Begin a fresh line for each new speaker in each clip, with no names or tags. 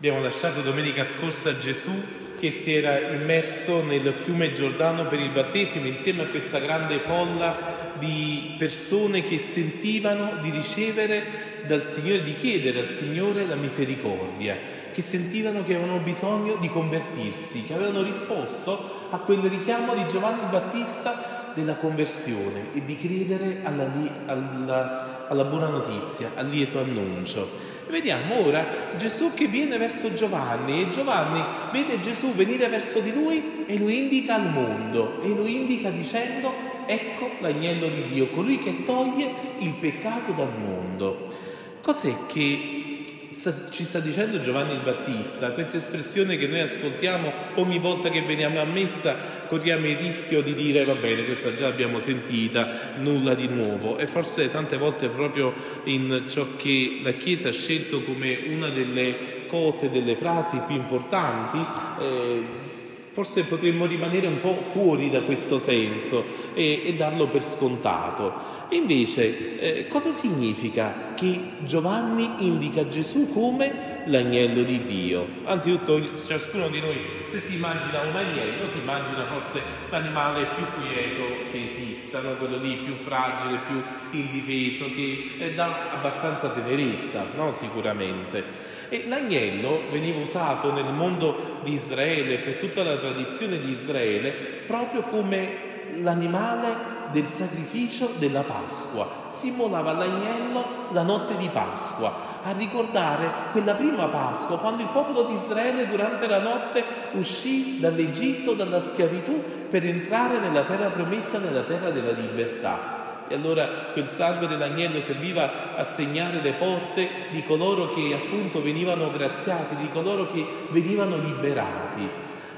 Abbiamo lasciato domenica scorsa Gesù che si era immerso nel fiume Giordano per il battesimo insieme a questa grande folla di persone che sentivano di ricevere dal Signore, di chiedere al Signore la misericordia, che sentivano che avevano bisogno di convertirsi, che avevano risposto a quel richiamo di Giovanni Battista della conversione e di credere alla, alla, alla buona notizia, al lieto annuncio. Vediamo ora Gesù che viene verso Giovanni e Giovanni vede Gesù venire verso di lui e lo indica al mondo e lo indica dicendo ecco l'agnello di Dio, colui che toglie il peccato dal mondo. Cos'è che ci sta dicendo Giovanni il Battista, questa espressione che noi ascoltiamo ogni volta che veniamo a messa, corriamo il rischio di dire va bene, questa già l'abbiamo sentita, nulla di nuovo e forse tante volte proprio in ciò che la Chiesa ha scelto come una delle cose, delle frasi più importanti. Eh, Forse potremmo rimanere un po' fuori da questo senso e, e darlo per scontato. invece, eh, cosa significa che Giovanni indica Gesù come l'agnello di Dio? Anzitutto, ciascuno di noi, se si immagina un agnello, si immagina forse l'animale più quieto che esista, no? quello lì più fragile, più indifeso, che eh, dà abbastanza tenerezza, no? sicuramente. E l'agnello veniva usato nel mondo di Israele, per tutta la tradizione di Israele, proprio come l'animale del sacrificio della Pasqua. Simulava l'agnello la notte di Pasqua, a ricordare quella prima Pasqua, quando il popolo di Israele durante la notte uscì dall'Egitto, dalla schiavitù, per entrare nella terra promessa, nella terra della libertà. E allora quel sangue dell'agnello serviva a segnare le porte di coloro che appunto venivano graziati, di coloro che venivano liberati.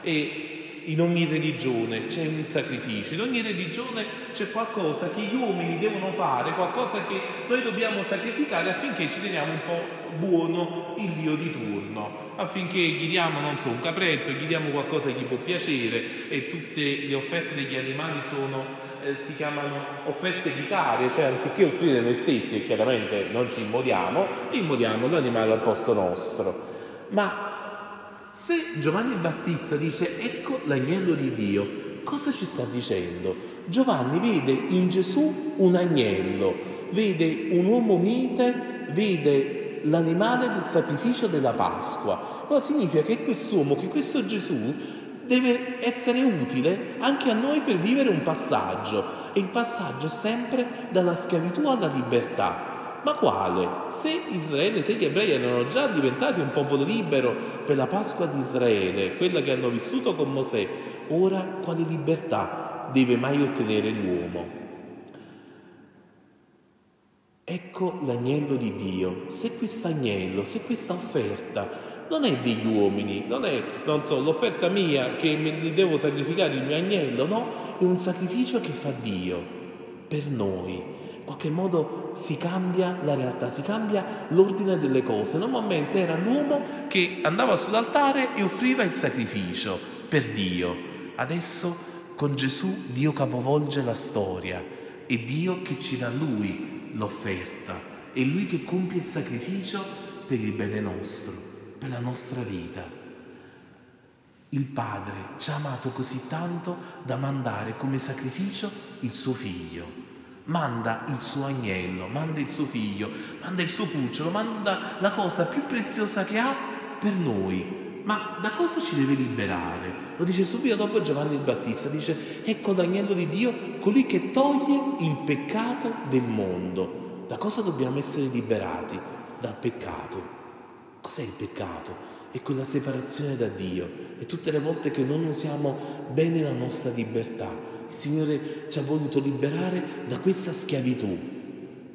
E in ogni religione c'è un sacrificio, in ogni religione c'è qualcosa che gli uomini devono fare, qualcosa che noi dobbiamo sacrificare affinché ci teniamo un po' buono il Dio di turno, affinché gli diamo, non so, un capretto, gli diamo qualcosa che gli può piacere e tutte le offerte degli animali sono eh, si chiamano offerte vicarie, cioè anziché offrire noi stessi, e chiaramente non ci immodiamo, immodiamo l'animale al posto nostro. Ma se Giovanni Battista dice ecco l'agnello di Dio, cosa ci sta dicendo? Giovanni vede in Gesù un agnello, vede un uomo mite, vede l'animale del sacrificio della Pasqua. Cosa significa che quest'uomo, che questo Gesù deve essere utile anche a noi per vivere un passaggio e il passaggio è sempre dalla schiavitù alla libertà. Ma quale? Se Israele, se gli ebrei erano già diventati un popolo libero per la Pasqua di Israele, quella che hanno vissuto con Mosè, ora quale libertà deve mai ottenere l'uomo? Ecco l'agnello di Dio. Se questo agnello, se questa offerta non è degli uomini, non è, non so, l'offerta mia che mi devo sacrificare il mio agnello, no, è un sacrificio che fa Dio per noi. In qualche modo si cambia la realtà, si cambia l'ordine delle cose. Normalmente era l'uomo che andava sull'altare e offriva il sacrificio per Dio. Adesso con Gesù Dio capovolge la storia. È Dio che ci dà Lui l'offerta, è Lui che compie il sacrificio per il bene nostro per la nostra vita. Il Padre ci ha amato così tanto da mandare come sacrificio il suo figlio. Manda il suo agnello, manda il suo figlio, manda il suo cucciolo, manda la cosa più preziosa che ha per noi. Ma da cosa ci deve liberare? Lo dice subito dopo Giovanni il Battista, dice, ecco l'agnello di Dio, colui che toglie il peccato del mondo. Da cosa dobbiamo essere liberati? Dal peccato. Cos'è il peccato? È quella separazione da Dio. E tutte le volte che non usiamo bene la nostra libertà, il Signore ci ha voluto liberare da questa schiavitù.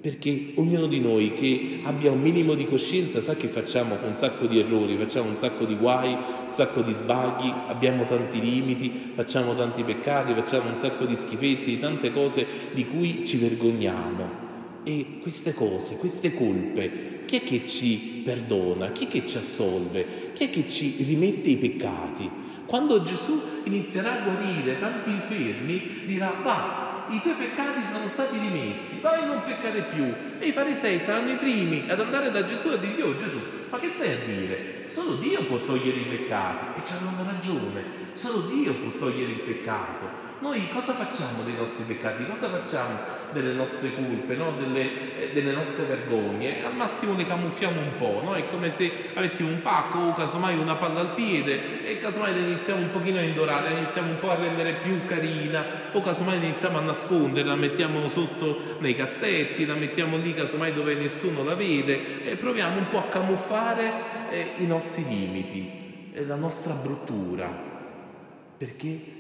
Perché ognuno di noi che abbia un minimo di coscienza sa che facciamo un sacco di errori, facciamo un sacco di guai, un sacco di sbagli, abbiamo tanti limiti, facciamo tanti peccati, facciamo un sacco di schifezze, di tante cose di cui ci vergogniamo. E queste cose, queste colpe, chi è che ci perdona? Chi è che ci assolve? Chi è che ci rimette i peccati? Quando Gesù inizierà a guarire tanti infermi, dirà, va, i tuoi peccati sono stati rimessi, vai a non peccare più. E i farisei saranno i primi ad andare da Gesù e dirgli, oh Gesù, Ma che stai a dire? Solo Dio può togliere i peccati. E ci hanno ragione, solo Dio può togliere il peccato. Noi cosa facciamo dei nostri peccati? Cosa facciamo delle nostre colpe, no? delle, eh, delle, nostre vergogne? Al massimo le camuffiamo un po', no? È come se avessimo un pacco o casomai una palla al piede e casomai la iniziamo un pochino a indorare, la iniziamo un po' a rendere più carina o casomai iniziamo a nascondere, la mettiamo sotto nei cassetti, la mettiamo lì casomai dove nessuno la vede e proviamo un po' a camuffare eh, i nostri limiti, la nostra bruttura. Perché?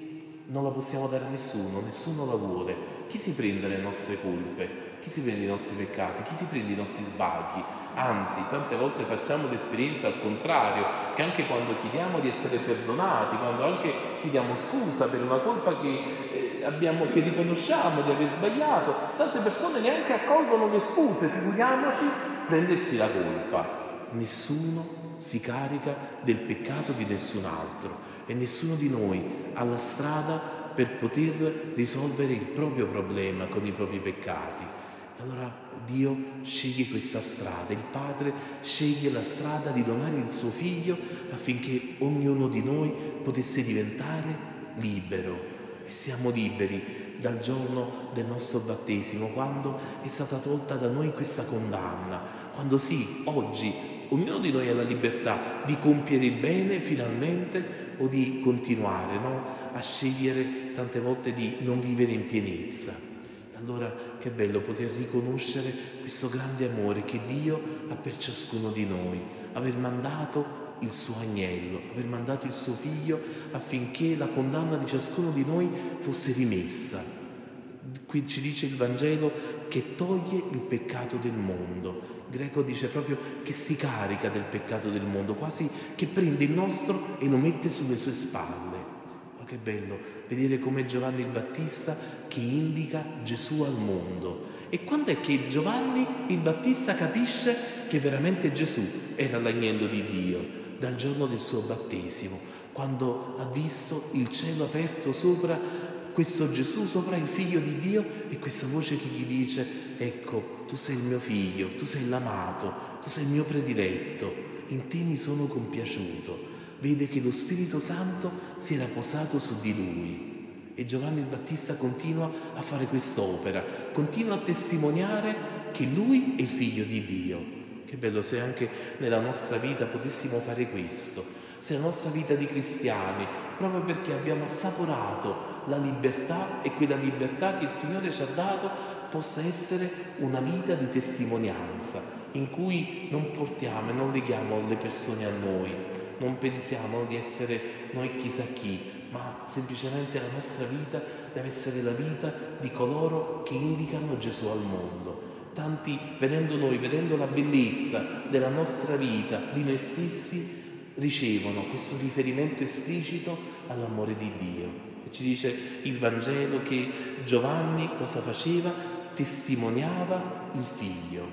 non la possiamo dare a nessuno, nessuno la vuole. Chi si prende le nostre colpe? Chi si prende i nostri peccati? Chi si prende i nostri sbagli? Anzi, tante volte facciamo l'esperienza al contrario, che anche quando chiediamo di essere perdonati, quando anche chiediamo scusa per una colpa che, eh, abbiamo, che riconosciamo di aver sbagliato, tante persone neanche accolgono le scuse, figuriamoci prendersi la colpa. Nessuno si carica del peccato di nessun altro e nessuno di noi ha la strada per poter risolvere il proprio problema con i propri peccati. Allora Dio sceglie questa strada, il Padre sceglie la strada di donare il suo figlio affinché ognuno di noi potesse diventare libero. E siamo liberi dal giorno del nostro battesimo, quando è stata tolta da noi questa condanna, quando sì, oggi ognuno di noi ha la libertà di compiere il bene finalmente o di continuare no? a scegliere tante volte di non vivere in pienezza. Allora che bello poter riconoscere questo grande amore che Dio ha per ciascuno di noi, aver mandato il suo agnello, aver mandato il suo figlio affinché la condanna di ciascuno di noi fosse rimessa. Qui ci dice il Vangelo che toglie il peccato del mondo. Il greco dice proprio che si carica del peccato del mondo, quasi che prende il nostro e lo mette sulle sue spalle. Ma che bello vedere come Giovanni il Battista che indica Gesù al mondo. E quando è che Giovanni il Battista capisce che veramente Gesù era l'agnello di Dio? Dal giorno del suo battesimo, quando ha visto il cielo aperto sopra questo Gesù sopra il figlio di Dio e questa voce che gli dice, ecco, tu sei il mio figlio, tu sei l'amato, tu sei il mio prediletto, in te mi sono compiaciuto. Vede che lo Spirito Santo si era posato su di lui. E Giovanni il Battista continua a fare quest'opera, continua a testimoniare che lui è il figlio di Dio. Che bello se anche nella nostra vita potessimo fare questo, se la nostra vita di cristiani, proprio perché abbiamo assaporato la libertà e quella libertà che il Signore ci ha dato possa essere una vita di testimonianza in cui non portiamo e non leghiamo le persone a noi, non pensiamo di essere noi chissà chi, ma semplicemente la nostra vita deve essere la vita di coloro che indicano Gesù al mondo. Tanti, vedendo noi, vedendo la bellezza della nostra vita, di noi stessi, ricevono questo riferimento esplicito all'amore di Dio. Ci dice il Vangelo che Giovanni cosa faceva? Testimoniava il figlio.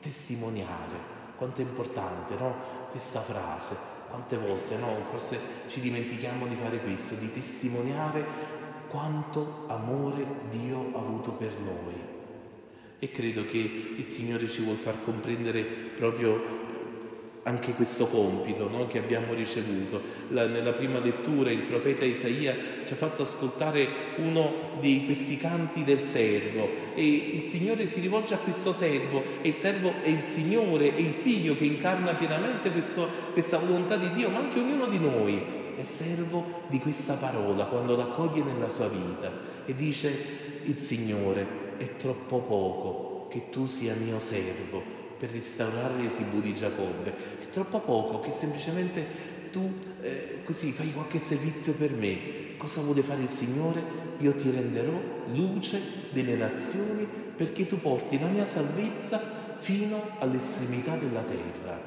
Testimoniare. Quanto è importante, no? Questa frase. Quante volte, no? Forse ci dimentichiamo di fare questo, di testimoniare quanto amore Dio ha avuto per noi. E credo che il Signore ci vuol far comprendere proprio anche questo compito no, che abbiamo ricevuto. La, nella prima lettura il profeta Isaia ci ha fatto ascoltare uno di questi canti del servo e il Signore si rivolge a questo servo e il servo è il Signore, è il figlio che incarna pienamente questo, questa volontà di Dio, ma anche ognuno di noi è servo di questa parola quando l'accoglie nella sua vita e dice il Signore è troppo poco che tu sia mio servo per restaurare le tribù di Giacobbe. È troppo poco che semplicemente tu eh, così fai qualche servizio per me. Cosa vuole fare il Signore? Io ti renderò luce delle nazioni perché tu porti la mia salvezza fino all'estremità della terra.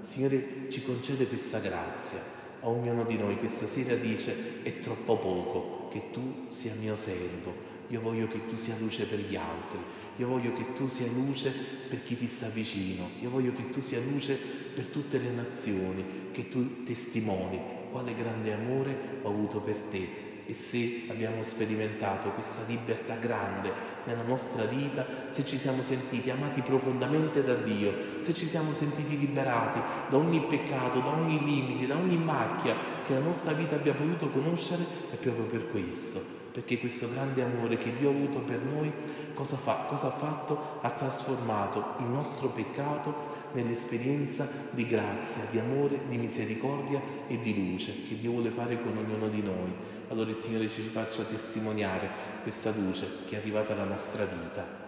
Signore ci concede questa grazia. A ognuno di noi questa sera dice è troppo poco che tu sia mio servo io voglio che tu sia luce per gli altri, io voglio che tu sia luce per chi ti sta vicino, io voglio che tu sia luce per tutte le nazioni, che tu testimoni quale grande amore ho avuto per te. E se abbiamo sperimentato questa libertà grande nella nostra vita, se ci siamo sentiti amati profondamente da Dio, se ci siamo sentiti liberati da ogni peccato, da ogni limite, da ogni macchia che la nostra vita abbia potuto conoscere, è proprio per questo, perché questo grande amore che Dio ha avuto per noi, cosa, fa? cosa ha fatto? Ha trasformato il nostro peccato nell'esperienza di grazia, di amore, di misericordia e di luce che Dio vuole fare con ognuno di noi. Allora il Signore ci faccia testimoniare questa luce che è arrivata alla nostra vita.